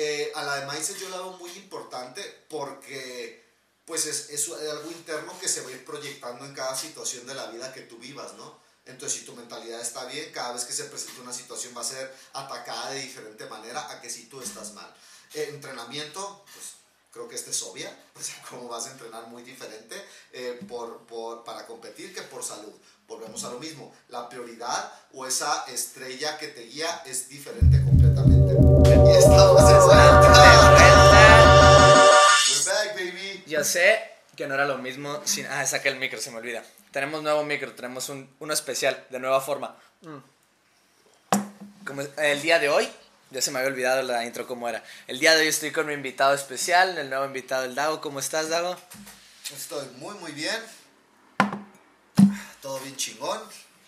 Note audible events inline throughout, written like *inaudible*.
Eh, a la de mindset yo la veo muy importante porque pues es, es algo interno que se va a ir proyectando en cada situación de la vida que tú vivas, ¿no? Entonces, si tu mentalidad está bien, cada vez que se presente una situación va a ser atacada de diferente manera a que si tú estás mal. Eh, entrenamiento, pues creo que esta es obvia, *laughs* cómo vas a entrenar muy diferente eh, por, por, para competir que por salud. Volvemos a lo mismo, la prioridad o esa estrella que te guía es diferente completamente. *laughs* Y estamos Yo sé que no era lo mismo sin... Ah, saqué el micro, se me olvida. Tenemos nuevo micro, tenemos un, uno especial, de nueva forma. Mm. Como el día de hoy, ya se me había olvidado la intro cómo era. El día de hoy estoy con mi invitado especial, el nuevo invitado, el Dago. ¿Cómo estás, Dago? Estoy muy, muy bien. Todo bien chingón.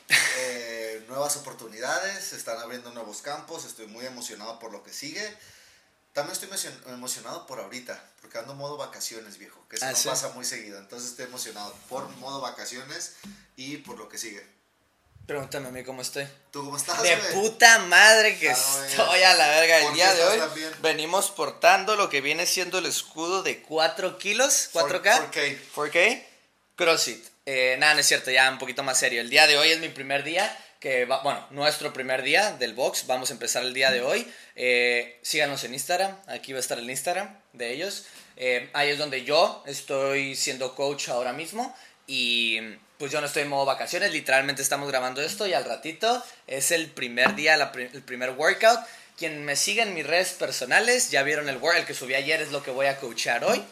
*laughs* Eh, nuevas oportunidades, se están abriendo nuevos campos. Estoy muy emocionado por lo que sigue. También estoy emocion- emocionado por ahorita, porque ando modo vacaciones, viejo, que eso Ah, no ¿sí? pasa muy seguido. Entonces estoy emocionado por modo vacaciones y por lo que sigue. Pregúntame a mí cómo estoy. ¿Tú cómo estás, De güey? puta madre que Ah, güey. estoy a la verga. El ¿Por día de hoy tan bien? venimos portando lo que viene siendo el escudo de 4 kilos, 4K. 4K. 4K. CrossFit. Eh, nada, no es cierto, ya un poquito más serio. El día de hoy es mi primer día, que va, bueno, nuestro primer día del box. Vamos a empezar el día de hoy. Eh, síganos en Instagram, aquí va a estar el Instagram de ellos. Eh, ahí es donde yo estoy siendo coach ahora mismo y pues yo no estoy en modo vacaciones, literalmente estamos grabando esto y al ratito es el primer día, el primer workout. Quien me sigue en mis redes personales, ya vieron el workout, el que subí ayer es lo que voy a coachar hoy.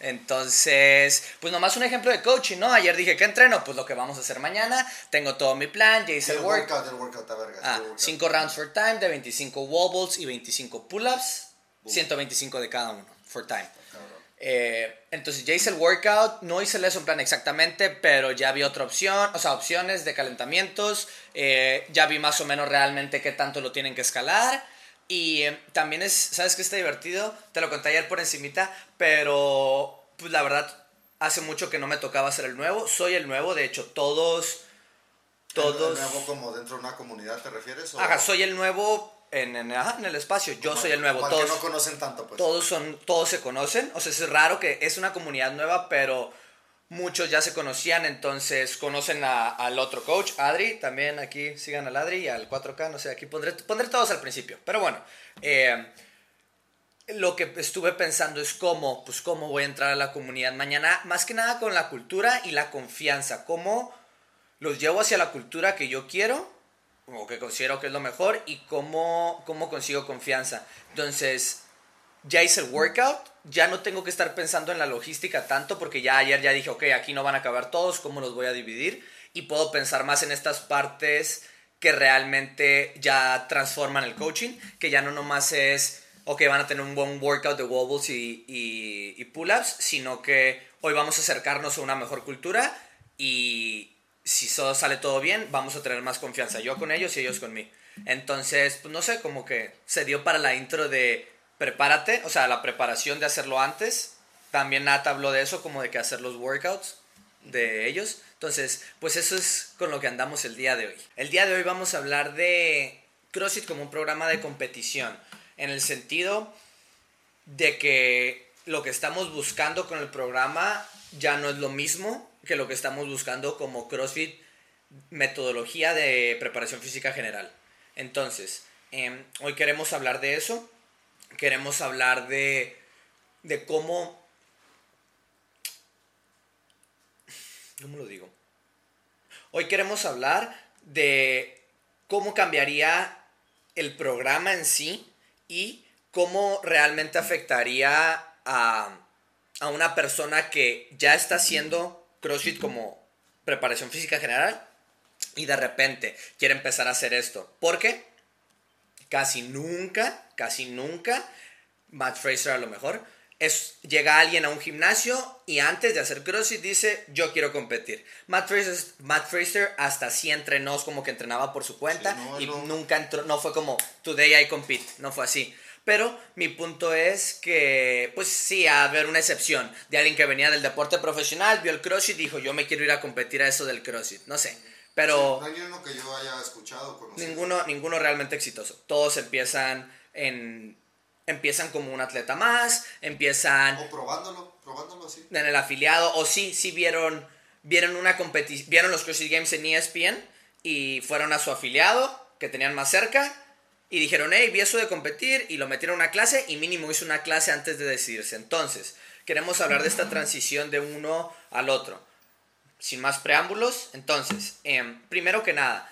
Entonces, pues nomás un ejemplo de coaching, ¿no? Ayer dije que entreno, pues lo que vamos a hacer mañana. Tengo todo mi plan, ya hice El el workout. workout, el workout, a verga. Ah, el workout. 5 rounds for time de 25 wobbles y 25 pull-ups. 125 de cada uno, for time. Cabrón. Eh, entonces ya hice el workout, no hice el lesson plan exactamente, pero ya vi otra opción, o sea, opciones de calentamientos, eh, ya vi más o menos realmente qué tanto lo tienen que escalar. Y eh, también es, ¿sabes qué está divertido? Te lo conté ayer por encimita, pero pues la verdad, hace mucho que no me tocaba hacer el nuevo. Soy el nuevo, de hecho, todos... Todos... ¿Me hago como dentro de una comunidad, te refieres? o- Ajá, soy el nuevo en, en, ajá, en el espacio. Yo como- soy el nuevo. Todos, no conocen tanto, pues. todos son todos se conocen o sea es raro que es una comunidad nueva pero muchos ya se conocían entonces conocen al otro coach Adri también aquí sigan al Adri y al 4K no sé aquí pondré pondré todos al principio pero bueno eh, lo que estuve pensando es cómo pues cómo voy a entrar a la comunidad mañana más que nada con la cultura y la confianza cómo los llevo hacia la cultura que yo quiero o que considero que es lo mejor y cómo, cómo consigo confianza. Entonces, ya hice el workout, ya no tengo que estar pensando en la logística tanto porque ya ayer ya dije, ok, aquí no van a acabar todos, ¿cómo los voy a dividir? Y puedo pensar más en estas partes que realmente ya transforman el coaching, que ya no nomás es, ok, van a tener un buen workout de wobbles y, pull-ups, sino que hoy vamos a acercarnos a una mejor cultura y si sale todo bien, vamos a tener más confianza, yo con ellos y ellos con mí. Entonces, pues no sé, como que se dio para la intro de prepárate, o sea, la preparación de hacerlo antes. También Nat habló de eso, como de que hacer los workouts de ellos. Entonces, pues eso es con lo que andamos el día de hoy. El día de hoy vamos a hablar de CrossFit como un programa de competición, en el sentido de que lo que estamos buscando con el programa ya no es lo mismo que lo que estamos buscando como CrossFit metodología de preparación física general. Entonces, em, hoy queremos hablar de eso, queremos hablar de, de cómo... ¿Cómo lo digo? Hoy queremos hablar de cómo cambiaría el programa en sí y cómo realmente afectaría a, a una persona que ya está haciendo CrossFit como preparación física general y de repente quiere empezar a hacer esto. ¿Por qué? Casi nunca, casi nunca, Matt Fraser a lo mejor, es, llega alguien a un gimnasio y antes de hacer CrossFit dice, yo quiero competir. Matt Fraser, Matt Fraser hasta sí entrenó, como que entrenaba por su cuenta Sí, no, y no. nunca entró, no fue como, today I compete, no fue así. Pero mi punto es que, pues sí, a haber una excepción de alguien que venía del deporte profesional, vio el CrossFit y dijo, yo me quiero ir a competir a eso del CrossFit. No sé, pero... No hay uno que yo haya escuchado conocido. Ninguno, ninguno realmente exitoso. Todos empiezan en, empiezan como un atleta más, empiezan... O probándolo, probándolo así. En el afiliado, o sí, sí vieron, vieron una competición, vieron los CrossFit Games en ESPN y fueron a su afiliado que tenían más cerca y dijeron, hey, vi eso de competir y lo metieron a una clase y mínimo hizo una clase antes de decidirse. Entonces, queremos hablar de esta transición de uno al otro. Sin más preámbulos, entonces, em, primero que nada,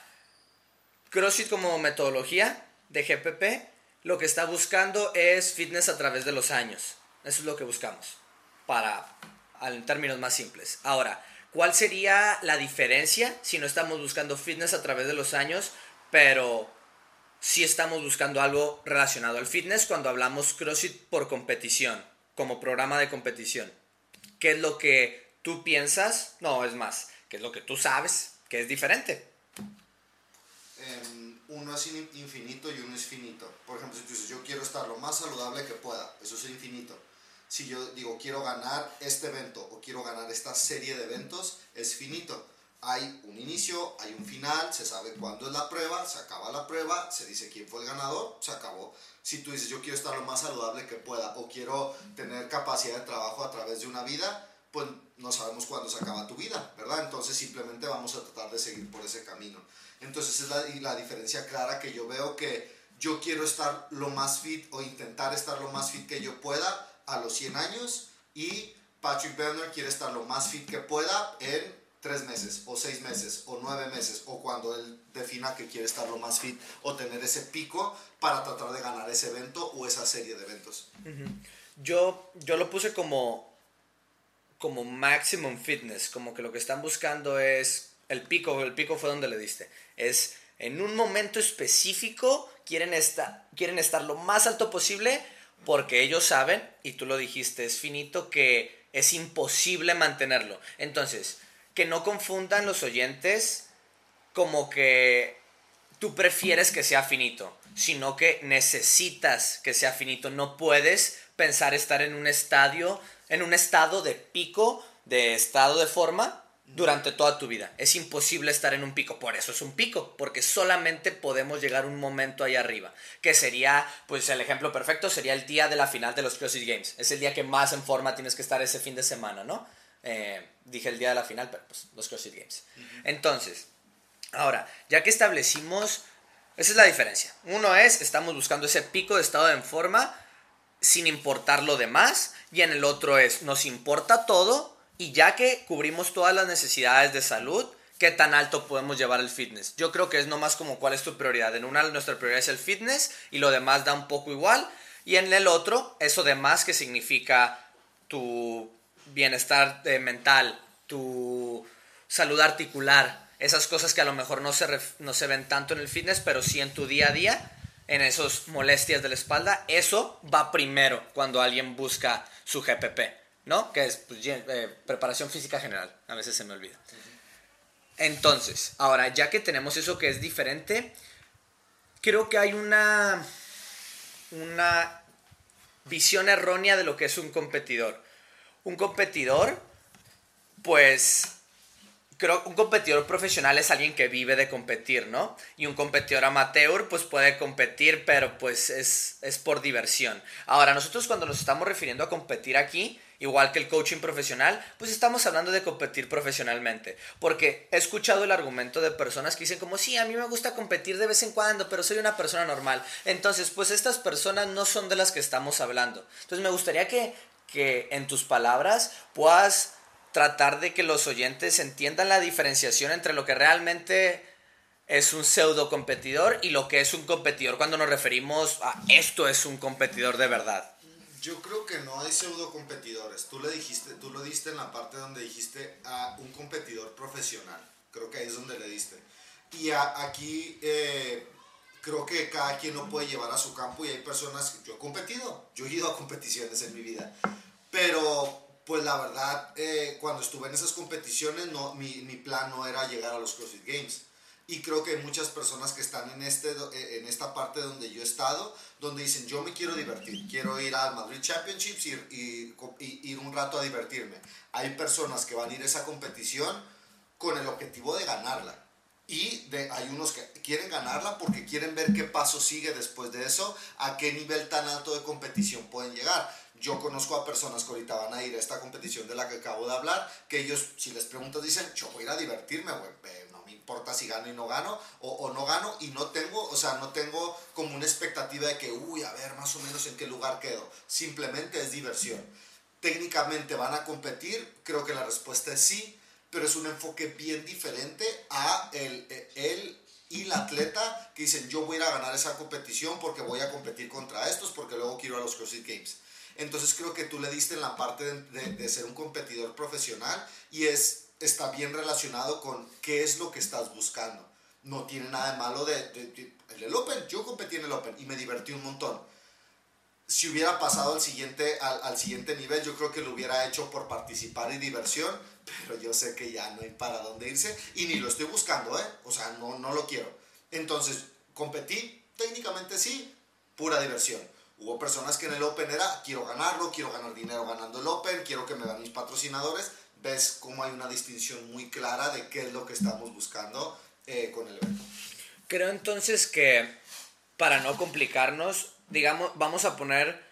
CrossFit como metodología de GPP lo que está buscando es fitness a través de los años. Eso es lo que buscamos, para, en términos más simples. Ahora, ¿cuál sería la diferencia si no estamos buscando fitness a través de los años, pero si estamos buscando algo relacionado al fitness cuando hablamos CrossFit por competición, como programa de competición? ¿Qué es lo que tú piensas? No, es más, ¿qué es lo que tú sabes que es diferente? uno es infinito y uno es finito. Por ejemplo, si tú dices, yo quiero estar lo más saludable que pueda, eso es infinito. Si yo digo, quiero ganar este evento o quiero ganar esta serie de eventos, es finito. Hay un inicio, hay un final, se sabe cuándo es la prueba, se acaba la prueba, se dice quién fue el ganador, se acabó. Si tú dices, yo quiero estar lo más saludable que pueda o quiero tener capacidad de trabajo a través de una vida, pues no sabemos cuándo se acaba tu vida, ¿verdad? Entonces simplemente vamos a tratar de seguir por ese camino. Entonces es la, la diferencia clara que yo veo que yo quiero estar lo más fit o intentar estar lo más fit que yo pueda a los 100 años y Patrick Berner quiere estar lo más fit que pueda en 3 meses o 6 meses o 9 meses o cuando él defina que quiere estar lo más fit o tener ese pico para tratar de ganar ese evento o esa serie de eventos. yo, yo lo puse como, como maximum fitness, como que lo que están buscando es el pico, el pico fue donde le diste. Es en un momento específico quieren, estar, quieren estar lo más alto posible porque ellos saben, y tú lo dijiste, es finito, que es imposible mantenerlo. Entonces, que no confundan los oyentes como que tú prefieres que sea finito, sino que necesitas que sea finito. No puedes pensar estar en un estadio, en un estado de pico, de estado de forma, durante toda tu vida. Es imposible estar en un pico, por eso es un pico, porque solamente podemos llegar un momento ahí arriba, que sería, pues el ejemplo perfecto sería el día de la final de los CrossFit Games. Es el día que más en forma tienes que estar ese fin de semana, ¿no? Eh, dije el día de la final, pero pues los CrossFit Games. Entonces, ahora, ya que establecimos, esa es la diferencia. Uno es, estamos buscando ese pico de estado en forma sin importar lo demás, y en el otro es, nos importa todo, y ya que cubrimos todas las necesidades de salud, ¿qué tan alto podemos llevar el fitness? Yo creo que es nomás como cuál es tu prioridad. En una nuestra prioridad es el fitness y lo demás da un poco igual. Y en el otro, eso demás que significa tu bienestar eh, mental, tu salud articular, esas cosas que a lo mejor no se, no se ven tanto en el fitness, pero sí en tu día a día, en esas molestias de la espalda, eso va primero cuando alguien busca su GPP. ¿no? Que es pues, eh, preparación física general, a veces se me olvida. Entonces, ahora, ya que tenemos eso que es diferente, creo que hay una, una visión errónea de lo que es un competidor. Un competidor, pues, creo un competidor profesional es alguien que vive de competir, ¿no? Y un competidor amateur, pues puede competir, pero pues es, es por diversión. Ahora, nosotros cuando nos estamos refiriendo a competir aquí, igual que el coaching profesional, pues estamos hablando de competir profesionalmente. Porque he escuchado el argumento de personas que dicen como, sí, a mí me gusta competir de vez en cuando, pero soy una persona normal. Entonces, pues estas personas no son de las que estamos hablando. Entonces, me gustaría que, que en tus palabras puedas tratar de que los oyentes entiendan la diferenciación entre lo que realmente es un pseudo competidor y lo que es un competidor cuando nos referimos a esto es un competidor de verdad. Yo creo que no hay pseudo competidores. Tú le dijiste, tú lo diste en la parte donde dijiste a un competidor profesional. Creo que ahí es donde le diste. Y aquí eh, creo que cada quien lo puede llevar a su campo y hay personas, yo he competido, yo he ido a competiciones en mi vida, pero pues la verdad, eh, cuando estuve en esas competiciones, no, mi, mi plan no era llegar a los CrossFit Games y creo que hay muchas personas que están en, este, eh, en esta parte donde yo he estado, donde dicen, yo me quiero divertir, quiero ir al Madrid Championships y, ir un rato a divertirme. Hay personas que van a ir a esa competición con el objetivo de ganarla. Y de, hay unos que quieren ganarla porque quieren ver qué paso sigue después de eso, a qué nivel tan alto de competición pueden llegar. Yo conozco a personas que ahorita van a ir a esta competición de la que acabo de hablar, que ellos, si les preguntas, dicen, yo voy a ir a divertirme, güey, no me importa si gano y no gano, o, o, no gano, y no tengo, o sea, no tengo como una expectativa de que, uy, a ver más o menos en qué lugar quedo. Simplemente es diversión. Técnicamente van a competir, creo que la respuesta es sí, pero es un enfoque bien diferente a el, el y la atleta que dicen yo voy a ganar esa competición porque voy a competir contra estos porque luego quiero a los CrossFit Games. Entonces creo que tú le diste en la parte de, de, ser un competidor profesional y es, está bien relacionado con qué es lo que estás buscando. No tiene nada de malo de, de, el Open. Yo competí en el Open y me divertí un montón. Si hubiera pasado al siguiente, al, siguiente nivel, yo creo que lo hubiera hecho por participar y diversión, *laughs* pero yo sé que ya no hay para dónde irse y ni lo estoy buscando, ¿eh? O sea, no, no lo quiero. Entonces, competí, técnicamente sí, pura diversión Hubo personas que en el Open era, quiero ganarlo, quiero ganar dinero ganando el Open, quiero que me dan mis patrocinadores. Ves cómo hay una distinción muy clara de qué es lo que estamos buscando eh, con el evento. Creo entonces que para no complicarnos, digamos, vamos a poner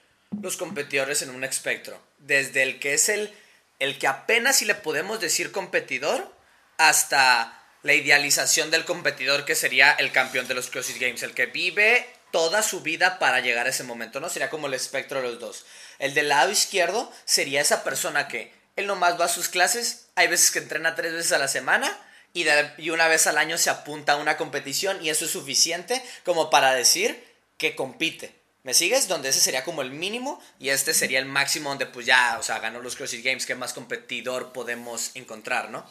los competidores en un espectro. Desde el que es el, el que apenas si le podemos decir competidor hasta la idealización del competidor que sería el campeón de los CrossFit Games, el que vive toda su vida para llegar a ese momento, ¿no? Sería como el espectro de los dos. El del lado izquierdo sería esa persona que él nomás va a sus clases, hay veces que entrena tres veces a la semana y, y una vez al año se apunta a una competición y eso es suficiente como para decir que compite. ¿Me sigues? Donde ese sería como el mínimo y este sería el máximo donde pues ya, o sea, ganó los CrossFit Games, ¿qué más competidor podemos encontrar, no?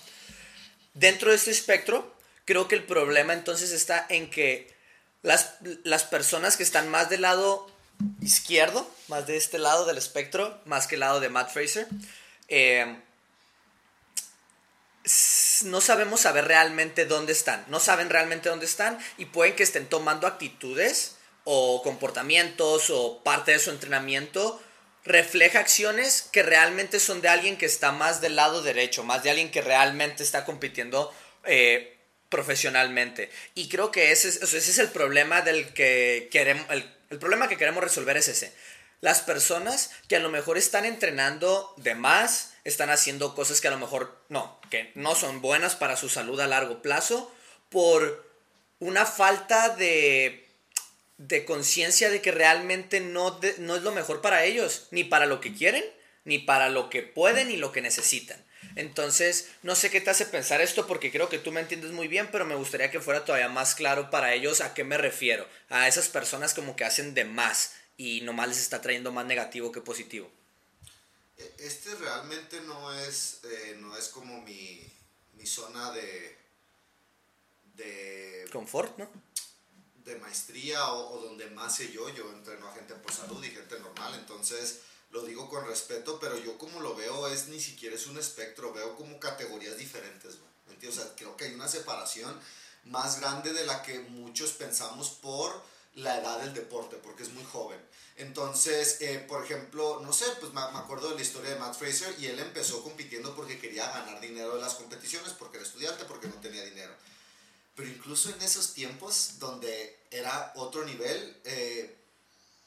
Dentro de este espectro, creo que el problema entonces está en que las, las personas que están más del lado izquierdo, más de este lado del espectro, más que el lado de Matt Fraser, eh, no sabemos saber realmente dónde están, no saben realmente dónde están y pueden que estén tomando actitudes o comportamientos o parte de su entrenamiento refleja acciones que realmente son de alguien que está más del lado derecho, más de alguien que realmente está compitiendo eh, profesionalmente. Y creo que ese es, ese es el problema del que queremos, el, el, problema que queremos resolver es ese. Las personas que a lo mejor están entrenando de más, están haciendo cosas que a lo mejor no, que no son buenas para su salud a largo plazo, por una falta de, de conciencia de que realmente no, no es lo mejor para ellos, ni para lo que quieren, ni para lo que pueden, ni lo que necesitan. Entonces, no sé qué te hace pensar esto porque creo que tú me entiendes muy bien, pero me gustaría que fuera todavía más claro para ellos a qué me refiero. A esas personas como que hacen de más y nomás les está trayendo más negativo que positivo. E, este realmente no es, eh, no es como mi, mi zona de, de... Confort, ¿no? De maestría o, donde más sé yo. Yo entreno a gente por salud y gente normal, entonces lo digo con respeto, pero yo como lo veo es ni siquiera es un espectro, veo como categorías diferentes, ¿me O creo que hay una separación más grande de la que muchos pensamos por la edad del deporte, porque es muy joven. Entonces, eh, por ejemplo, no sé, pues me, acuerdo de la historia de Matt Fraser y él empezó compitiendo porque quería ganar dinero de las competiciones, porque era estudiante, porque no tenía dinero. Pero incluso en esos tiempos donde era otro nivel, eh,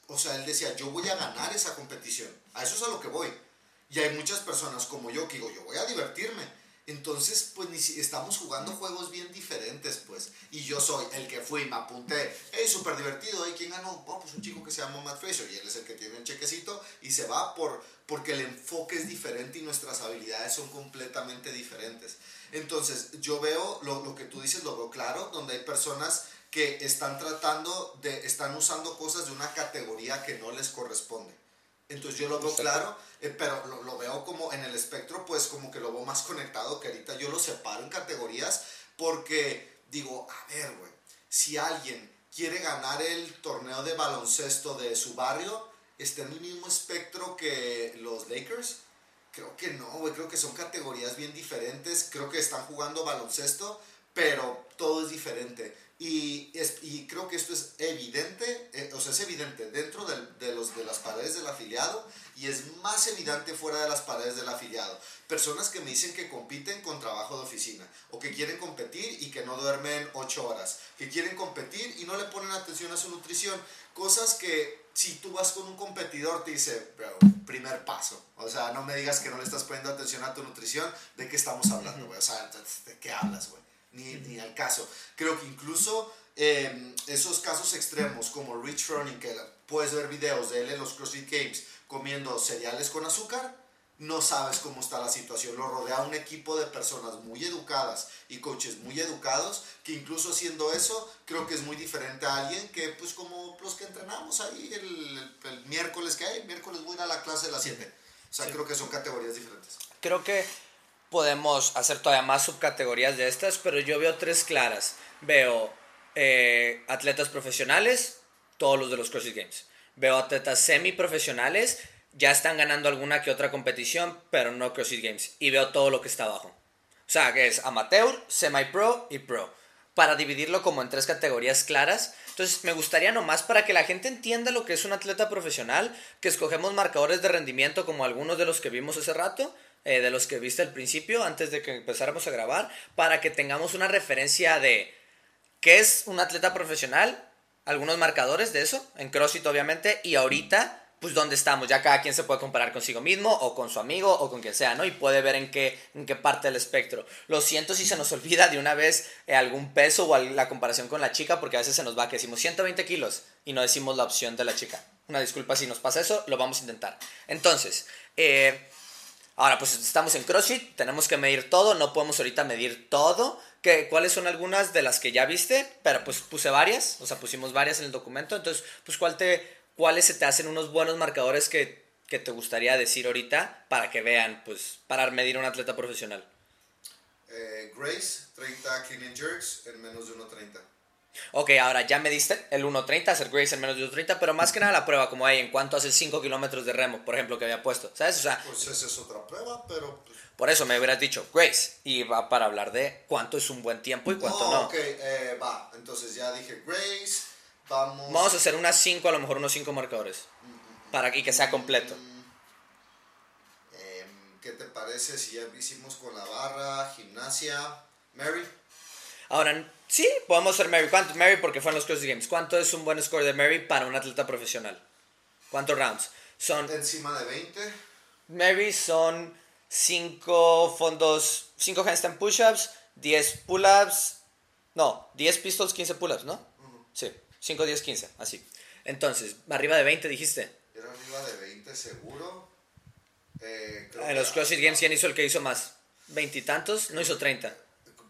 o sea, él decía, yo voy a ganar esa competición. A eso es a lo que voy. Y hay muchas personas como yo que digo, yo voy a divertirme. Entonces, pues ni si, estamos jugando juegos bien diferentes, pues. Y yo soy el que fui, me apunté, hey, súper divertido, ¿y quién ganó? Oh, pues un chico que se llama Matt Fraser, y él es el que tiene el chequecito, y se va por, porque el enfoque es diferente y nuestras habilidades son completamente diferentes. Entonces, yo veo, lo, lo que tú dices, lo veo claro, donde hay personas que están tratando de, están usando cosas de una categoría que no les corresponde. Entonces yo lo veo claro, eh, pero lo, lo, veo como en el espectro, pues como que lo veo más conectado, que ahorita yo lo separo en categorías, porque digo, a ver, güey, si alguien quiere ganar el torneo de baloncesto de su barrio, está en el mismo espectro que los Lakers. Creo que no, güey, creo que son categorías bien diferentes, creo que están jugando baloncesto, pero todo es diferente Y, es, y creo que esto es evidente, eh, o sea, es evidente dentro del- de, los, de las paredes del afiliado y es más evidente fuera de las paredes del afiliado. Personas que me dicen que compiten con trabajo de oficina o que quieren competir y que no duermen 8 horas, que quieren competir y no le ponen atención a su nutrición. Cosas que si tú vas con un competidor te dice, "Bro, primer paso. O sea, no me digas que no le estás poniendo atención a tu nutrición, ¿de qué estamos hablando, güey? O sea, ¿de qué hablas, güey? Ni, ni al caso. Creo que incluso eh, esos casos extremos como Rich Froning, que puedes ver videos de él en los CrossFit Games comiendo cereales con azúcar, no sabes cómo está la situación. Lo rodea un equipo de personas muy educadas y coaches muy educados, que incluso haciendo eso, creo que es muy diferente a alguien que, pues como los que entrenamos ahí el, el- el miércoles que hay, el miércoles voy a ir a la clase de las 7. O sea, creo que son categorías diferentes. Creo que podemos hacer todavía más subcategorías de estas, pero yo veo tres claras. Veo eh, atletas profesionales, todos los de los CrossFit Games. Veo atletas semiprofesionales, ya están ganando alguna que otra competición, pero no CrossFit Games. Y veo todo lo que está abajo. O sea, que es amateur, semi-pro y pro. Para dividirlo como en tres categorías claras. Entonces, me gustaría nomás para que la gente entienda lo que es un atleta profesional, que escogemos marcadores de rendimiento como algunos de los que vimos hace rato, eh, de los que viste al principio, antes de que empezáramos a grabar, para que tengamos una referencia de qué es un atleta profesional, algunos marcadores de eso, en CrossFit obviamente, y ahorita, pues dónde estamos, ya cada quien se puede comparar consigo mismo, o con su amigo, o con quien sea, ¿no? Y puede ver en qué, en qué parte del espectro. Lo siento si se nos *laughs* olvida de una vez eh, algún peso o la comparación con la chica, porque a veces se nos va que decimos 120 kilos y no decimos la opción de la chica. Una disculpa si nos pasa eso, lo vamos a intentar. Entonces, eh, Ahora, pues estamos en CrossFit, tenemos que medir todo, no podemos ahorita medir todo. ¿Qué, ¿Cuáles son algunas de las que ya viste? Pero pues puse varias, o sea, pusimos varias en el documento. Entonces, pues ¿cuál te, ¿cuáles se te hacen unos buenos marcadores que, que te gustaría decir ahorita para que vean, pues, para medir un atleta profesional? Eh, Grace, 30 clean and jerks en menos de 1.30. Ok, ahora ya me diste el 1.30, hacer Grace en menos de 1.30, pero más que nada la prueba, como hay en cuanto haces 5 kilómetros de remo, por ejemplo, que había puesto, ¿sabes? O sea, Pues esa es otra prueba, pero... Pues, por eso me hubieras dicho Grace, y va para hablar de cuánto es un buen tiempo y cuánto oh, no. ok, eh, va. Entonces ya dije Grace, vamos... Vamos a hacer unas 5, a lo mejor unos 5 marcadores. Para que, que sea completo. Em, ¿Qué te parece si ya hicimos con la barra, gimnasia? Mary, Ahora, sí, podemos hacer Mary. ¿Cuánto? Mary porque fue en los CrossFit Games. ¿Cuánto es un buen score de Mary para un atleta profesional? ¿Cuántos rounds? Son, encima de 20. Mary son 5 fondos, 5 handstand push-ups, 10 pull-ups, no, 10 pistols, 15 pull-ups, ¿no? Sí, 5, 10, 15, así. Entonces, arriba de 20 dijiste. Era arriba de 20 seguro. Eh, creo En que los CrossFit Games, ¿quién hizo el que hizo más? ¿Veintitantos? No hizo 30.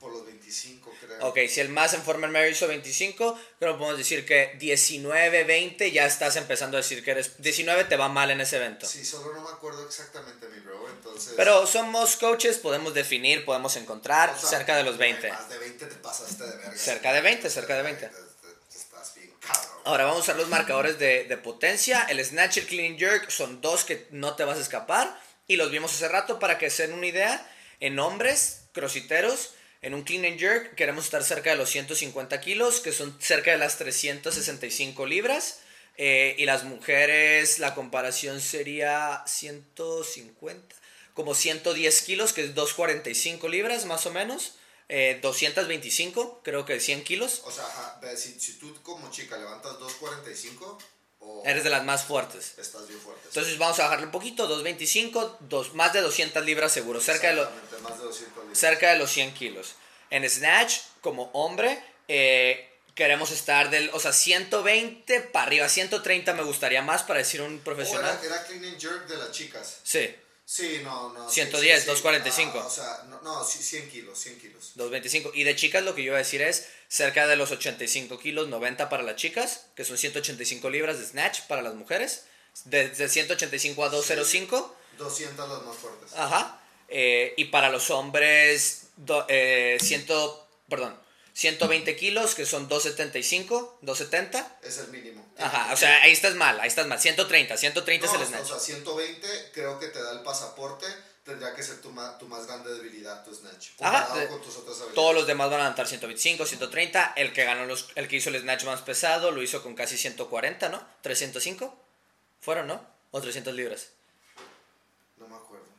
Por los 25, creo. Ok, si el más en forma Mary hizo 25, creo que podemos decir que 19, 20 ya estás empezando a decir que eres... 19 te va mal en ese evento. Sí, solo no me acuerdo exactamente, mi bro. Entonces. Pero somos coaches, podemos definir, podemos encontrar o sea, cerca de los 20. Más de 20 te pasaste de verga. Cerca de 20, cerca de 20. Te- te- Estás bien cabrón. Ahora vamos a usar los marcadores de, de potencia. El snatch y el clean jerk son dos que no te vas a escapar. Y los vimos hace rato para que se den una idea. En hombres, crositeros, en un clean and jerk queremos estar cerca de los 150 kilos, que son cerca de las 365 libras. Eh, y las mujeres, la comparación sería 150, como 110 kilos, que es 245 libras más o menos. Eh, 225, creo que 100 kilos. O sea, si, si tú como chica levantas 2.45 o Eres de las más fuertes. estás bien fuerte. Entonces vamos a bajarle un poquito, 225, dos, más de 200 libras seguro, cerca de, lo- Exactamente, más de 200 libras. cerca de los 100 kilos. En Snatch, como hombre, eh, queremos estar del, o sea, 120 para arriba, 130 me gustaría más para decir un Oh, profesional. era, era clean and jerk de las chicas. Sí, Sí, no, no. sí, 110, sí, sí. 245. Ah, o sea, no, no, sí, 100 kilos, 100 kilos. 225. Y de chicas lo que yo iba a decir es cerca de los 85 kilos, 90 para las chicas, que son 185 libras de Snatch para las mujeres. Desde 185 a 205. 200 las más fuertes. Ajá. Eh, y para los hombres, do- eh, ciento, perdón, 120 kilos, que son 275, 270. Es el mínimo. Ajá, o sea, ahí estás mal, ahí estás mal. 130, 130 No, es el o snatch. sea, 120 creo que te da el pasaporte tendría que ser tu, ma- tu más grande debilidad, tu snatch. Ajá, con tus otras. Todos los demás van a levantar 125, 130. El que ganó los, el que hizo el snatch más pesado lo hizo con casi 140, ¿no? 305. Fueron, ¿no? O 300 libras.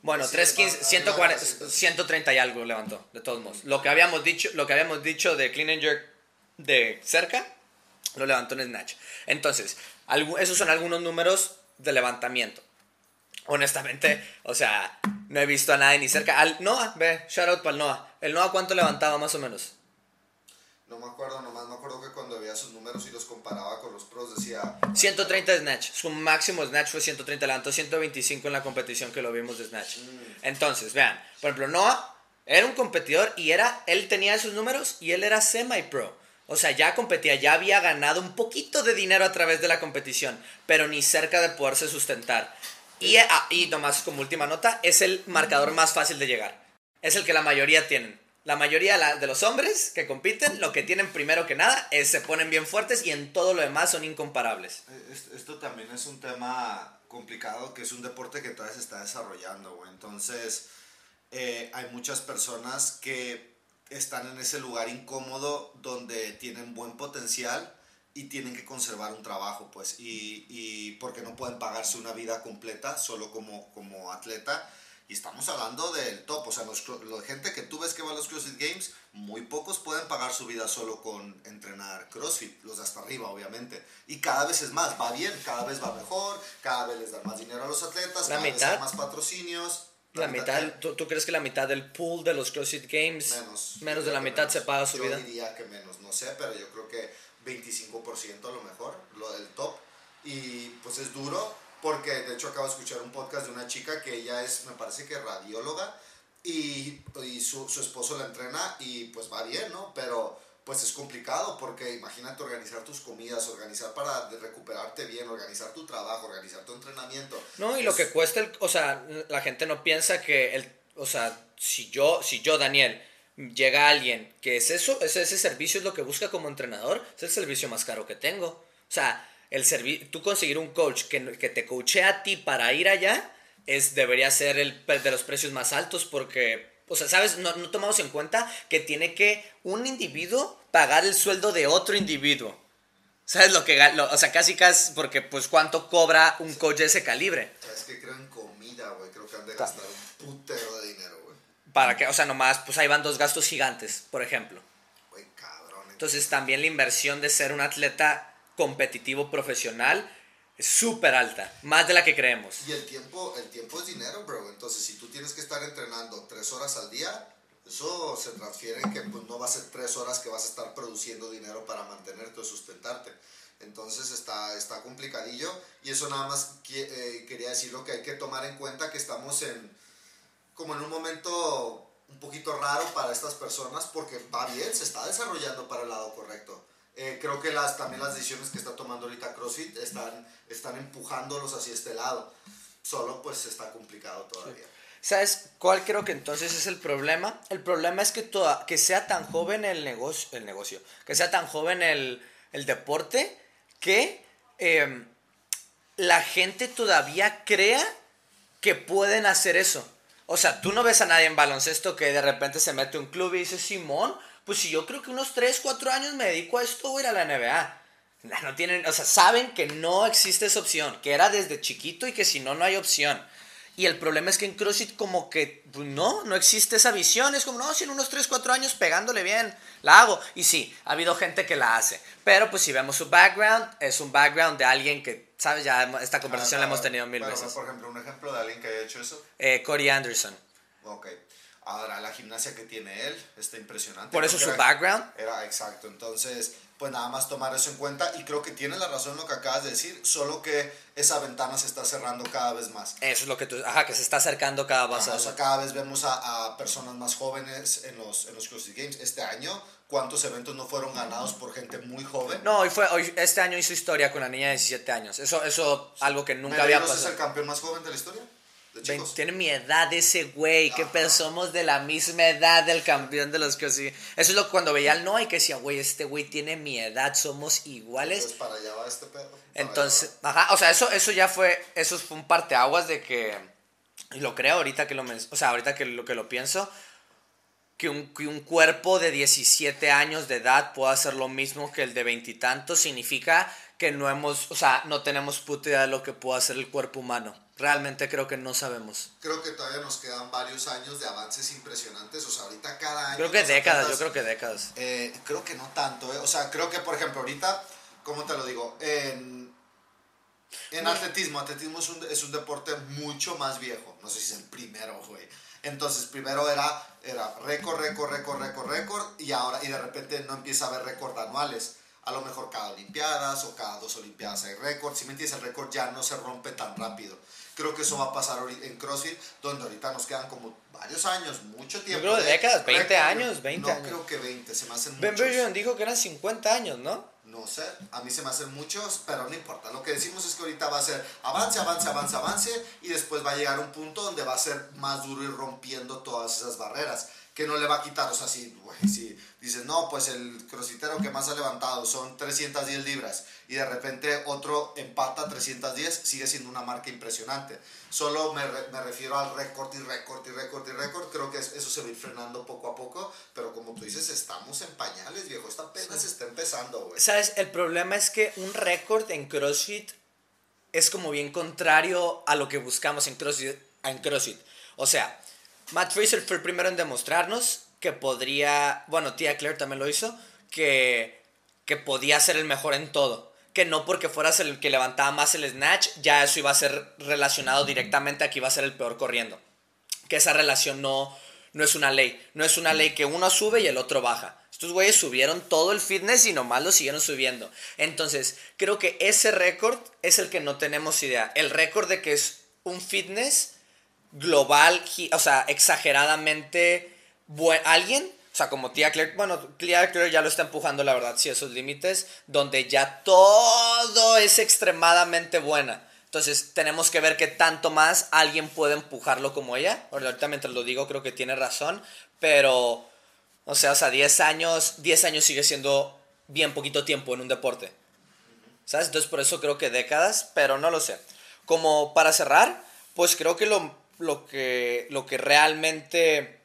Bueno, Sí, 315, arriba- 140, arriba de 300. 130 y algo levantó, de todos modos. Lo que habíamos dicho, lo que habíamos dicho de clean and jerk de cerca, lo levantó en snatch. Entonces, esos son algunos números de levantamiento. Honestamente, o sea, no he visto a nadie ni cerca. Al Noah, ve, shout out para el Noah. ¿El Noah cuánto levantaba más o menos? No me acuerdo, nomás me acuerdo que cuando veía sus números y los comparaba con los pros decía... 130 de snatch. Su máximo snatch fue 130. Levantó 125 en la competición que lo vimos de snatch. Entonces, vean. Por ejemplo, Noah era un competidor y era, él tenía esos números y él era semi-pro. O sea, ya competía, ya había ganado un poquito de dinero a través de la competición, pero ni cerca de poderse sustentar. Y, ah, y nomás como última nota, es el marcador más fácil de llegar. Es el que la mayoría tienen. La mayoría de los hombres que compiten, lo que tienen primero que nada es se ponen bien fuertes y en todo lo demás son incomparables. Eh, es- Esto también es un tema complicado, que es un deporte que todavía se está desarrollando, güey. Entonces, eh, hay muchas personas que están en ese lugar incómodo donde tienen buen potencial y tienen que conservar un trabajo, pues, y, y porque no pueden pagarse una vida completa solo como, como atleta. Y estamos hablando del top, o sea, los, la gente que tú ves que va a los CrossFit Games, muy pocos pueden pagar su vida solo con entrenar CrossFit, los de hasta arriba, obviamente. Y cada vez es más, va bien, cada vez va mejor, cada vez les dan más dinero a los atletas, La cada vez mitad. hay más patrocinios. La mitad, ¿tú, tú crees que la mitad del pool de los CrossFit Games, Menos. menos Yo de la mitad se menos. paga su yo vida? diría que menos, no sé, pero yo creo que 25% a lo mejor, lo del top. Y pues es duro, porque de hecho acabo de escuchar un podcast de una chica que ella es, me parece que radióloga, y, y su, su esposo la entrena y pues va bien, ¿no? Pero pues es complicado porque imagínate organizar tus comidas, organizar para recuperarte bien, organizar tu trabajo, organizar tu entrenamiento. No, y lo que cuesta, el, o sea, la gente no piensa que, el, o sea, si yo, si yo, Daniel, llega alguien que es eso, ese, ese servicio es lo que busca como entrenador, es el servicio más caro que tengo. O sea, el tú conseguir un coach que, que te coachee a ti para ir allá, es, debería ser el de los precios más altos porque, o sea, ¿sabes? No, no tomamos en cuenta que tiene que un individuo pagar el sueldo de otro individuo. ¿Sabes lo que lo- O sea, casi casi, porque pues cuánto cobra un coach de ese calibre. ¿Sabes que creo en comida, güey? Creo que han de gastar un putero de dinero, güey. Para que, o sea, nomás, pues ahí van dos gastos gigantes, por ejemplo. Güey, cabrón. Entonces también la inversión de ser un atleta competitivo profesional es súper alta, más de la que creemos. Y el tiempo, el tiempo es dinero, bro. Entonces, si tú tienes que estar entrenando tres horas al día, eso se transfiere en que pues, no va a ser tres horas que vas a estar produciendo dinero para mantenerte o sustentarte. Entonces está, está complicadillo y eso nada más qui- eh, quería que hay que tomar en cuenta que estamos en como en un momento un poquito raro para estas personas porque va bien, se está desarrollando para el lado correcto. Eh, creo que las, también las decisiones que está tomando ahorita CrossFit están, están empujándolos hacia este lado. Solo pues está complicado todavía. ¿Sabes cuál creo que entonces es el problema? El problema es que, toda, que sea tan joven el negocio, el negocio, que sea tan joven el, el deporte, que eh, la gente todavía crea que pueden hacer eso. O sea, tú no ves a nadie en baloncesto que de repente se mete a un club y dice, Simón, pues si yo creo que unos 3, 4 años me dedico a esto, voy a ir a la NBA. No no tienen, o sea, saben que no existe esa opción, que era desde chiquito y que si no, no hay opción. Y el problema es que en CrossFit como que pues, no, no existe esa visión. Es como, no, si en unos 3, 4 años pegándole bien, la hago. Y sí, ha habido gente que la hace. Pero pues si vemos su background, es un background de alguien que, ¿sabes? Ya esta conversación la hemos tenido mil Pero, veces. Por ejemplo, un ejemplo de alguien que haya hecho eso. Eh, Corey Anderson. Ok. Ahora, la gimnasia que tiene él está impresionante. Por eso su era- background. Era exacto. Entonces, pues nada más tomar eso en cuenta. Y creo que tiene la razón lo que acabas de decir, solo que esa ventana se está cerrando cada vez más. Eso es lo que tú, ajá, que se está acercando cada vez. Ajá, o sea, cada vez vemos a, a personas más jóvenes en los, en los CrossFit Games. Este año, ¿cuántos eventos no fueron ganados por gente muy joven? No, hoy fue, hoy, este año hizo historia con la niña de 17 años. Eso, eso, algo que nunca había Medeiros es pasado. el campeón más joven de la historia chicos. tiene mi edad ese güey, que somos de la misma edad del campeón de los que sí. Eso es lo que cuando veía al Noah y que decía, güey, este güey tiene mi edad, somos iguales. Entonces, para allá va este pedo. Entonces, ajá, o sea, eso, eso ya fue, eso fue un parteaguas de que y lo creo ahorita que lo, o sea, ahorita que lo, que lo pienso, que un, que un cuerpo de 17 años de edad pueda hacer lo mismo que el de veintitantos significa que no hemos, o sea, no tenemos puta idea de lo que puede hacer el cuerpo humano. Realmente creo que no sabemos. Creo que todavía nos quedan varios años de avances impresionantes. O sea, ahorita cada año. Creo que décadas, yo creo que décadas. Eh, creo que no tanto, ¿eh? O sea, creo que, por ejemplo, ahorita, ¿cómo te lo digo? En, en atletismo, atletismo es un, es un deporte mucho más viejo. No sé si es el primero, güey. Entonces, primero era, era récord, récord, récord, récord, récord. Y ahora, y de repente no empieza a haber récord anuales a lo mejor cada Olimpiadas o cada dos Olimpiadas hay récord. Si me entiendes, el récord ya no se rompe tan rápido. Creo que eso va a pasar en CrossFit, donde ahorita nos quedan como varios años, mucho tiempo. Yo creo de décadas, 20 años, 20 años. No creo que 20, se me hacen ben muchos. Ben dijo que eran 50 años, ¿no? No sé, a mí se me hacen muchos, pero no importa. Lo que decimos es que ahorita va a ser avance, avance, avance, avance, y después va a llegar un punto donde va a ser más duro ir rompiendo todas esas barreras que no le va a quitar. O sea, si, si dices, no, pues el crossfitero que más ha levantado son 310 libras y de repente otro empata 310, sigue siendo una marca impresionante. Solo me, me refiero al récord y récord y récord y récord. Creo que eso se va a ir frenando poco a poco, pero como tú dices, estamos en pañales, viejo. Esta apenas está empezando, güey. ¿Sabes? El problema es que un récord en CrossFit es como bien contrario a lo que buscamos en CrossFit. En CrossFit. O sea, Matt Fraser fue el primero en demostrarnos que podría, bueno, Tia Claire también lo hizo, que, que podía ser el mejor en todo. Que no porque fueras el que levantaba más el snatch, ya eso iba a ser relacionado directamente a que iba a ser el peor corriendo. Que esa relación no, no es una ley. No es una ley que uno sube y el otro baja. Estos güeyes subieron todo el fitness y nomás lo siguieron subiendo. Entonces, creo que ese récord es el que no tenemos idea. El récord de que es un fitness global, o sea, exageradamente buen, alguien, o sea, como Tia Claire, bueno, Claire ya lo está empujando, la verdad, sí, esos límites, donde ya todo es extremadamente buena. Entonces, tenemos que ver qué tanto más alguien puede empujarlo como ella. Ahorita mientras lo digo, creo que tiene razón, pero, o sea, o sea, 10 años, 10 años sigue siendo bien poquito tiempo en un deporte. ¿Sabes? Entonces, por eso creo que décadas, pero no lo sé. Como para cerrar, pues creo que lo lo que, lo que realmente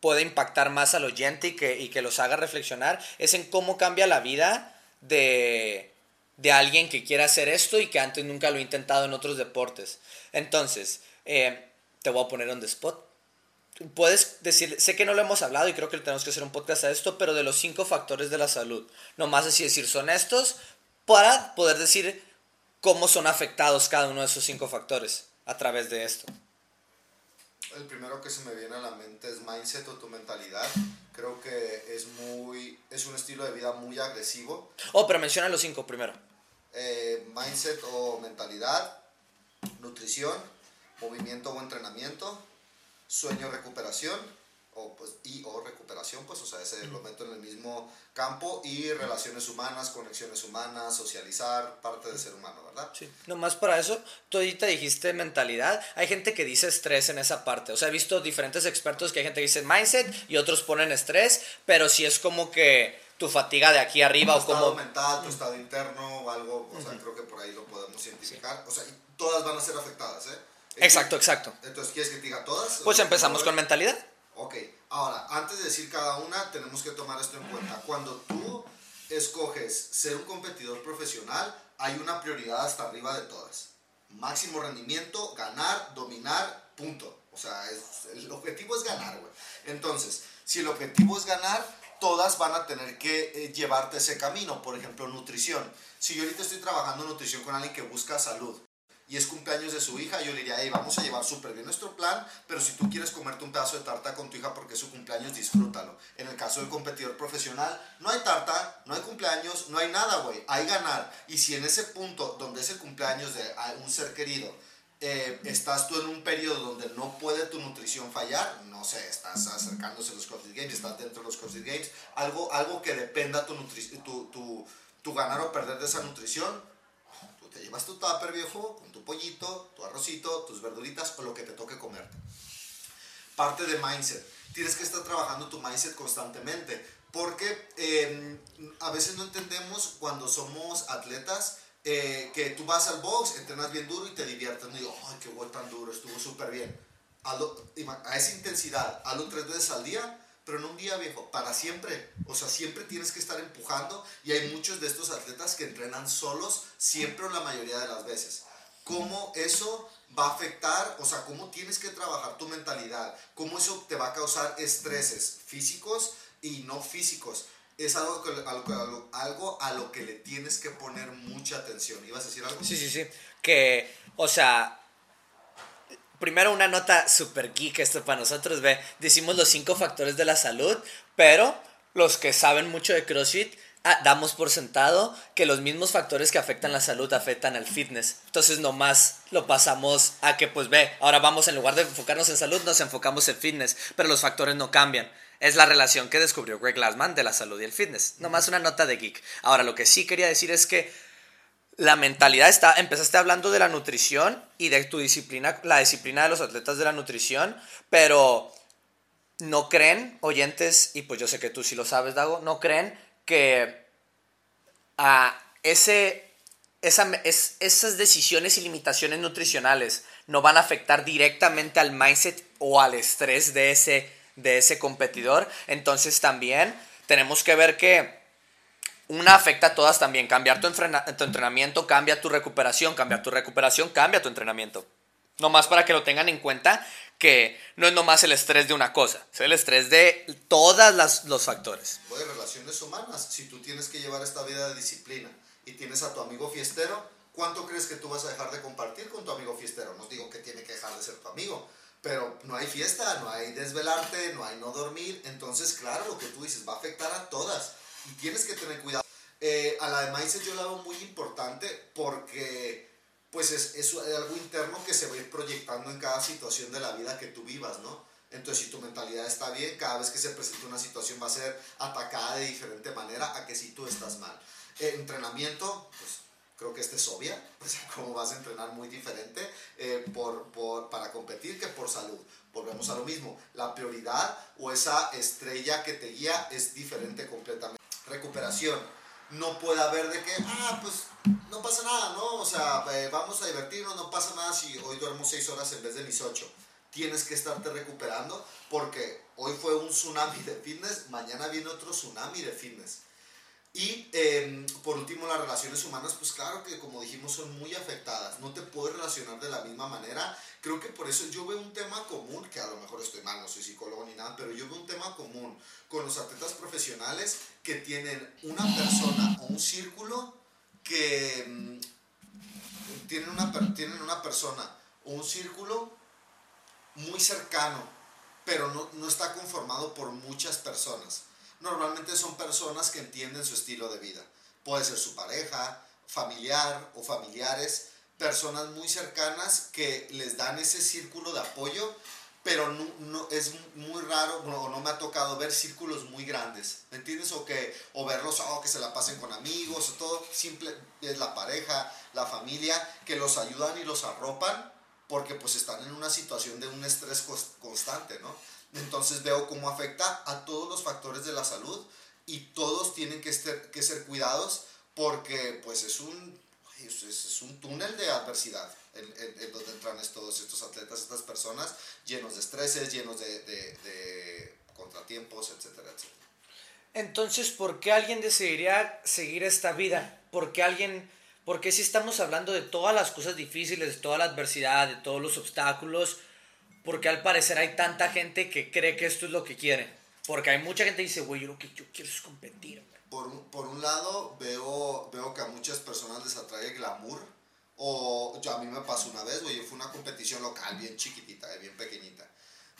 puede impactar más al oyente y que, y que los haga reflexionar es en cómo cambia la vida de, de alguien que quiera hacer esto y que antes nunca lo ha intentado en otros deportes. Entonces, eh, te voy a poner on the spot. Puedes decir, sé que no lo hemos hablado y creo que tenemos que hacer un podcast a esto, pero de los cinco factores de la salud. Nomás así decir, son estos para poder decir cómo son afectados cada uno de esos cinco factores a través de esto el primero que se me viene a la mente es mindset o tu mentalidad. Creo que es muy, es un estilo de vida muy agresivo. Oh, pero menciona los cinco primero. Eh, mindset o mentalidad, nutrición, movimiento o entrenamiento, sueño recuperación o pues y o recuperación pues o sea ese lo meto en el mismo campo y relaciones humanas conexiones humanas socializar parte del ser humano verdad sí nomás para eso tú ahorita dijiste mentalidad hay gente que dice estrés en esa parte o sea he visto diferentes expertos que hay gente que dice mindset y otros ponen estrés pero si es como que tu fatiga de aquí arriba tu o como estado mental tu estado interno o algo o sea creo que por ahí lo podemos identificar o sea todas van a ser afectadas eh exacto exacto. Entonces quieres que te diga todas pues empezamos con mentalidad Ok, ahora, antes de decir cada una, tenemos que tomar esto en cuenta. Cuando tú escoges ser un competidor profesional, hay una prioridad hasta arriba de todas. Máximo rendimiento, ganar, dominar, punto. O sea, el objetivo es ganar, güey. Entonces, si el objetivo es ganar, todas van a tener que eh, llevarte ese camino. Por ejemplo, nutrición. Si yo ahorita estoy trabajando nutrición con alguien que busca salud, y es cumpleaños de su hija, yo le diría, hey, vamos a llevar súper bien nuestro plan, pero si tú quieres comerte un pedazo de tarta con tu hija porque es su cumpleaños, disfrútalo. En el caso del competidor profesional, no hay tarta, no hay cumpleaños, no hay nada, güey, hay ganar. Y si en ese punto donde es el cumpleaños de un ser querido, eh, estás tú en un periodo donde no puede tu nutrición fallar, no sé, estás acercándose a los CrossFit Games, estás dentro de los CrossFit Games, algo, algo que dependa tu, tu, tu, tu ganar o perder de esa nutrición, te llevas tu tupper viejo con tu pollito, tu arrocito, tus verduritas o lo que te toque comer. Parte de mindset. Tienes que estar trabajando tu mindset constantemente porque em, a veces no entendemos cuando somos atletas eh, que tú vas al box, entrenas bien duro y te diviertes. No digo, ay, qué güey tan duro, estuvo súper bien. A esa intensidad, hazlo tres veces al día, pero en un día viejo, para siempre. O sea, siempre tienes que estar empujando y hay muchos de estos atletas que entrenan solos siempre o la mayoría de las veces. ¿Cómo eso va a afectar? O sea, ¿cómo tienes que trabajar tu mentalidad? ¿Cómo eso te va a causar estreses físicos y no físicos? Es algo, que- algo, algo- a lo que le tienes que poner mucha atención. ¿Ibas a decir algo? Sí, sí, sí. Que, o sea, primero una nota super geek esto para nosotros, ve. Decimos los cinco factores de la salud, pero los que saben mucho de CrossFit ah, damos por sentado que los mismos factores que afectan la salud afectan al fitness. Entonces nomás lo pasamos a que pues ve, ahora vamos en lugar de enfocarnos en salud, nos enfocamos en fitness, pero los factores no cambian. Es la relación que descubrió Greg Glassman de la salud y el fitness. Nomás una nota de geek. Ahora, lo que sí quería decir es que la mentalidad está, empezaste hablando de la nutrición y de tu disciplina, la disciplina de los atletas de la nutrición, pero no creen, oyentes, y pues yo sé que tú sí lo sabes, Dago, no creen que a ese, esa, es, esas decisiones y limitaciones nutricionales no van a afectar directamente al mindset o al estrés de ese, de ese competidor. Entonces también tenemos que ver que una afecta a todas también. Cambiar tu, entrenamiento cambia tu recuperación, cambiar tu recuperación cambia tu entrenamiento. Nomás para que lo tengan en cuenta que no es nomás el estrés de una cosa, es el estrés de todos los factores. de relaciones humanas. Si tú tienes que llevar esta vida de disciplina y tienes a tu amigo fiestero, ¿cuánto crees que tú vas a dejar de compartir con tu amigo fiestero? No digo que tiene que dejar de ser tu amigo, pero no hay fiesta, no hay desvelarte, no hay no dormir. Entonces, claro, lo que tú dices va a afectar a todas y tienes que tener cuidado. Eh, a la de mindset yo la veo muy importante porque pues es, es algo interno que se va a ir proyectando en cada situación de la vida que tú vivas, ¿no? Entonces, si tu mentalidad está bien, cada vez que se presente una situación va a ser atacada de diferente manera a que si tú estás mal. Eh, entrenamiento, pues creo que esta es obvia, *laughs* sea, cómo vas a entrenar muy diferente eh, por, por, para competir que por salud. Volvemos a lo mismo, la prioridad o esa estrella que te guía es diferente completamente. Recuperación, no puede haber de que, ah, pues no pasa nada, ¿no? O sea, eh, vamos a divertirnos, no pasa nada si hoy duermo 6 horas en vez de mis 8 tienes que estarte recuperando porque hoy fue un tsunami de fitness, mañana viene otro tsunami de fitness. Y eh, por último, las relaciones humanas, pues claro que como dijimos son muy afectadas, no te puedes relacionar de la misma manera. Creo que por eso yo veo un tema común, que a lo mejor estoy soy psicólogo ni nada, pero yo veo un tema común con los atletas profesionales que tienen una persona o un círculo que mm, tienen, una, tienen una persona o un círculo muy cercano, pero no, no está conformado por muchas personas. Normalmente son personas que entienden su estilo de vida. Puede ser su pareja, familiar o familiares, personas muy cercanas que les dan ese círculo de apoyo, pero no, no- es muy raro, bueno, o no me ha tocado ver círculos muy grandes, ¿me entiendes? O, que, o verlos, oh, que se la pasen con amigos, o todo, simple, es la pareja, la familia, que los ayudan y los arropan, porque pues están en una situación de un estrés constante, ¿no? Entonces veo cómo afecta a todos los factores de la salud y todos tienen que, ser- que ser cuidados porque pues es un, es, un túnel de adversidad en, en- en donde entran todos estos atletas, estas personas llenos de estreses, llenos de, contratiempos, etcétera, etcétera. Entonces, ¿por qué alguien decidiría seguir esta vida? ¿Por qué alguien, por qué si estamos hablando de todas las cosas difíciles, de toda la adversidad, de todos los obstáculos, porque al parecer hay tanta gente que cree que esto es lo que quiere? Porque hay mucha gente que dice, güey, yo lo que yo quiero es competir. güey". Por, un- por un lado, veo, veo que a muchas personas les atrae el glamour. O yo, a mí me pasó una vez, güey, fue una competición local bien chiquitita, eh, bien pequeñita.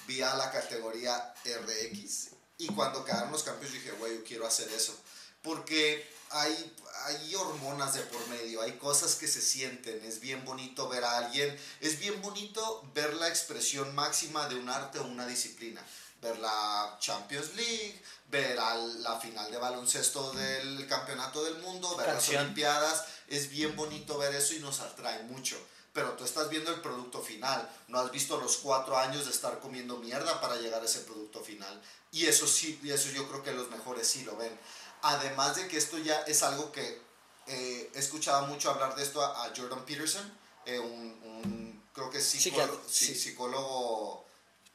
Vi a la categoría RX y cuando quedaron los campeones dije, güey, yo quiero hacer eso. Porque hay, hay hormonas de por medio, hay cosas que se sienten, es bien bonito ver a alguien, es bien bonito ver la expresión máxima de un arte o una disciplina. Ver la Champions League, ver al- la final de baloncesto del campeonato del mundo, ver las Canción. Olimpiadas, es bien bonito ver eso y nos atrae mucho. Pero tú estás viendo el producto final, no has visto los cuatro años de estar comiendo mierda para llegar a ese producto final. Y eso sí, y eso yo creo que los mejores sí lo ven. Además de que esto ya es algo que eh, he escuchado mucho hablar de esto a, a Jordan Peterson, eh, un, un creo que psicólogo, psicólogo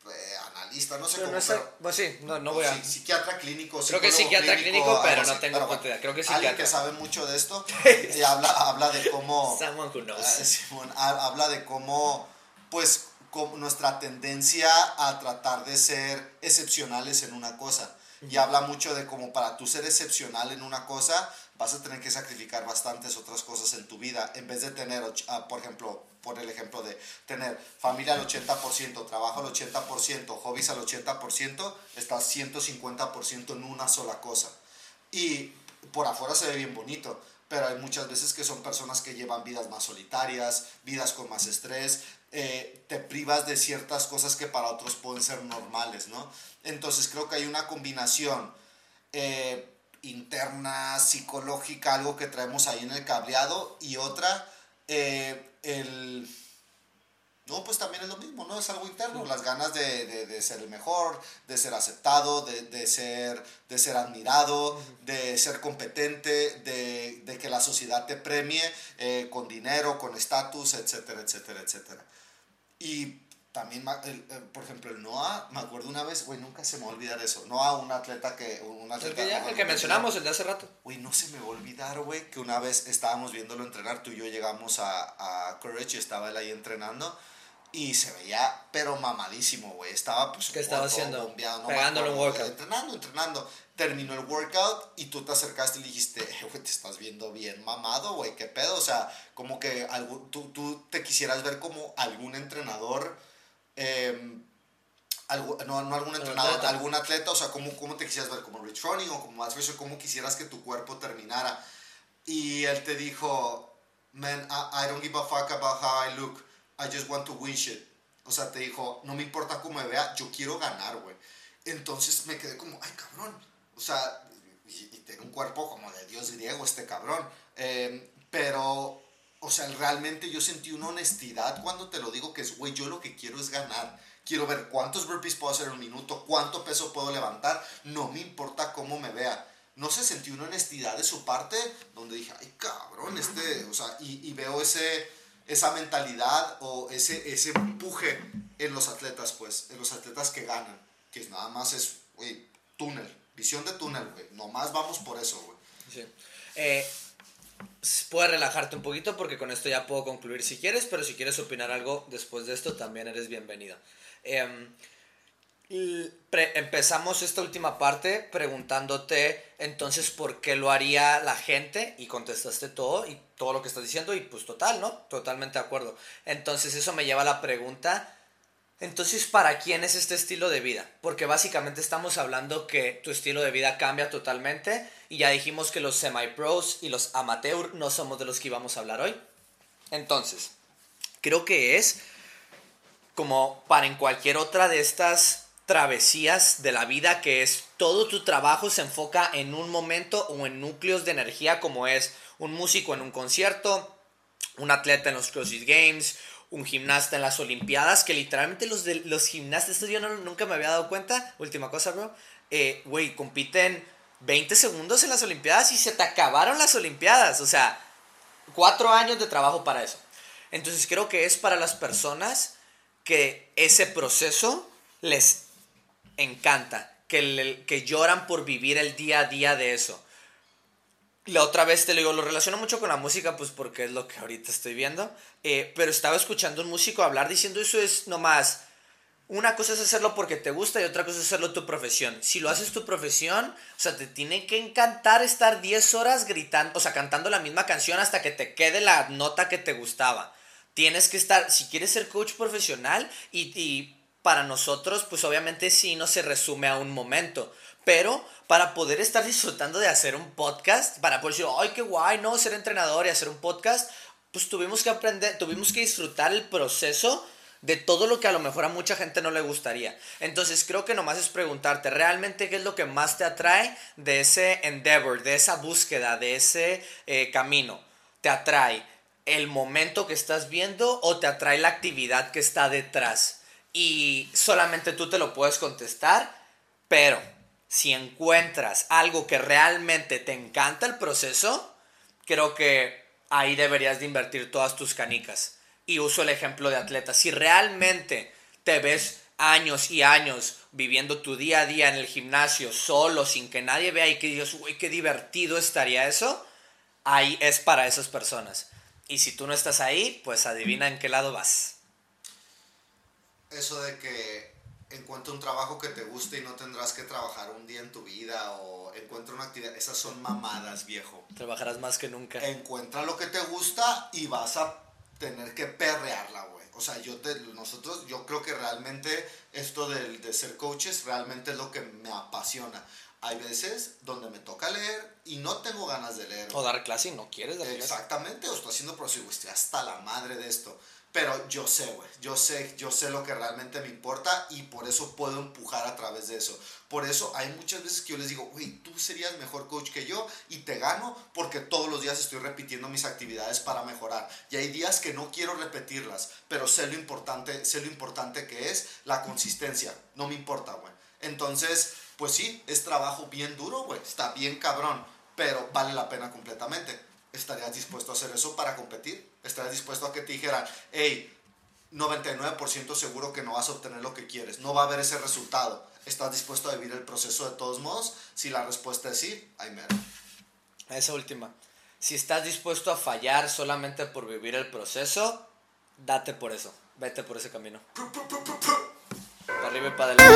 eh, analista, no sé cómo. No pero, pues sí, no, no voy a. Psiquiatra clínico, Creo que psiquiatra clínico, pero no tengo idea. Creo que psiquiatra. Alguien que sabe mucho de esto y *laughs* habla, habla de cómo. Someone who knows. *laughs* Uh, habla de cómo, pues, nuestra tendencia a tratar de ser excepcionales en una cosa. Y habla mucho de cómo para tú ser excepcional en una cosa, vas a tener que sacrificar bastantes otras cosas en tu vida. En vez de tener, ah, por ejemplo, por el ejemplo de tener familia al 80%, trabajo al 80%, hobbies al 80%, estás 150% en una sola cosa. Y por afuera se ve bien bonito, pero hay muchas veces que son personas que llevan vidas más solitarias, vidas con más estrés, eh, te privas de ciertas cosas que para otros pueden ser normales, ¿no? Entonces creo que hay una combinación eh, interna, psicológica, algo que traemos ahí en el cableado, y otra, eh, el... No, pues también es lo mismo, ¿no? Es algo interno, las ganas de, de, ser el mejor, de ser aceptado, de, de, ser, de ser admirado, de ser competente, de, de que la sociedad te premie con dinero, con estatus, etcétera, etcétera, etcétera. Y también, por ejemplo, el Noah, me acuerdo una vez, güey, nunca se me va a olvidar eso. Noah, un atleta que... Un atleta, el que, el que mencionamos, el de hace rato. Güey, no se me va a olvidar, güey, que una vez estábamos viéndolo entrenar, tú y yo llegamos a, a Courage y estaba él ahí entrenando. Y se veía, pero mamadísimo, güey. Estaba, pues, ¿Qué estaba haciendo? Bombeado, Pegándole un workout. Entrenando, entrenando. Terminó el workout y tú te acercaste y le dijiste, eh, güey, te estás viendo bien mamado, güey, ¿qué pedo? O sea, como que algo, tú, tú te quisieras ver como algún entrenador, eh, algo, no, no algún entrenador, atleta. algún atleta, o sea, ¿cómo, cómo te quisieras ver? ¿Como Rich Running o como Matt Fisher? ¿Cómo quisieras que tu cuerpo terminara? Y él te dijo, man, I, I don't give a fuck about how I look. I just want to win shit. O sea, te dijo, no me importa cómo me vea, yo quiero ganar, güey. Entonces me quedé como, ay, cabrón. O sea, y, y tiene un cuerpo como de dios griego este cabrón. Eh, pero, o sea, realmente yo sentí una honestidad cuando te lo digo que es, güey, yo lo que quiero es ganar. Quiero ver cuántos burpees puedo hacer en un minuto, cuánto peso puedo levantar. No me importa cómo me vea. No se sentí una honestidad de su parte donde dije, ay, cabrón, este, o sea, y, y veo ese esa mentalidad o ese, ese empuje en los atletas, pues, en los atletas que ganan, que nada más es, güey, túnel, visión de túnel, güey, nomás vamos por eso, güey. Sí. Eh, puedes relajarte un poquito porque con esto ya puedo concluir si quieres, pero si quieres opinar algo después de esto, también eres bienvenida. Eh, empezamos esta última parte preguntándote entonces por qué lo haría la gente y contestaste todo y todo lo que estás diciendo y pues total, ¿no? Totalmente de acuerdo. Entonces eso me lleva a la pregunta, entonces ¿para quién es este estilo de vida? Porque básicamente estamos hablando que tu estilo de vida cambia totalmente y ya dijimos que los semi-pros y los amateur no somos de los que íbamos a hablar hoy. Entonces, creo que es como para en cualquier otra de estas travesías de la vida que es todo tu trabajo se enfoca en un momento o en núcleos de energía como es un músico en un concierto, un atleta en los CrossFit Games, un gimnasta en las Olimpiadas, que literalmente los, de, los gimnastas, esto yo nunca me había dado cuenta, última cosa, bro, eh, güey, compiten 20 segundos en las Olimpiadas y se te acabaron las Olimpiadas, o sea, cuatro años de trabajo para eso. Entonces creo que es para las personas que ese proceso les encanta, que, que lloran por vivir el día a día de eso. La otra vez te lo digo, lo relaciono mucho con la música, pues porque es lo que ahorita estoy viendo. Eh, pero estaba escuchando un músico hablar diciendo eso es nomás. Una cosa es hacerlo porque te gusta y otra cosa es hacerlo tu profesión. Si lo haces tu profesión, o sea, te tiene que encantar estar 10 horas gritando, o sea, cantando la misma canción hasta que te quede la nota que te gustaba. Tienes que estar, si quieres ser coach profesional y, y para nosotros, pues obviamente sí no se resume a un momento. Pero para poder estar *laughs* disfrutando de hacer un podcast, para poder decir, ay, qué guay, ¿no? Ser entrenador y hacer un podcast, pues tuvimos que aprender, tuvimos que disfrutar el proceso de todo lo que a lo mejor a mucha gente no le gustaría. Entonces creo que nomás es preguntarte realmente qué es lo que más te atrae de ese endeavor, de esa búsqueda, de ese eh, camino. ¿Te atrae el momento que estás viendo o te atrae la actividad que está detrás? Y solamente tú te lo puedes contestar, pero si encuentras algo que realmente te encanta el proceso, creo que ahí deberías de invertir todas tus canicas. y uso el ejemplo de atleta. Si realmente te ves años y años viviendo tu día a día en el gimnasio solo, sin que nadie vea y que digas, uy, qué divertido estaría eso, ahí es para esas personas. Y si tú no estás ahí, pues adivina en qué lado vas. Eso de que encuentra un trabajo que te guste y no tendrás que trabajar un día en tu vida o encuentra una actividad, esas son mamadas, viejo. Trabajarás más que nunca. Encuentra lo que te gusta y vas a tener que perrearla, güey. O sea, yo te, nosotros, yo creo que realmente esto de, de ser coaches realmente es lo que me apasiona. Hay veces donde me toca leer y no tengo ganas de leer. O dar clase y no quieres dar clase. Exactamente, o estoy haciendo proceso, güey, estoy hasta la madre de esto. Pero yo sé, güey, yo sé, yo sé lo que realmente me importa y por eso puedo empujar a través de eso. Por eso hay muchas veces que yo les digo, güey, tú serías mejor coach que yo y te gano porque todos los días estoy repitiendo mis actividades para mejorar. Y hay días que no quiero repetirlas, pero sé lo importante, sé lo importante que es la consistencia. No me importa, güey. Entonces, pues sí, es trabajo bien duro, güey. Está bien cabrón, pero vale la pena completamente. ¿Estarías dispuesto a hacer eso para competir? ¿Estarías dispuesto a que te dijeran, hey, 99% seguro que no vas a obtener lo que quieres, no va a haber ese resultado? ¿Estás dispuesto a vivir el proceso de todos modos? Si la respuesta es sí, hay mero. Esa última. Si estás dispuesto a fallar solamente por vivir el proceso, date por eso. Vete por ese camino. Para arriba y para adelante.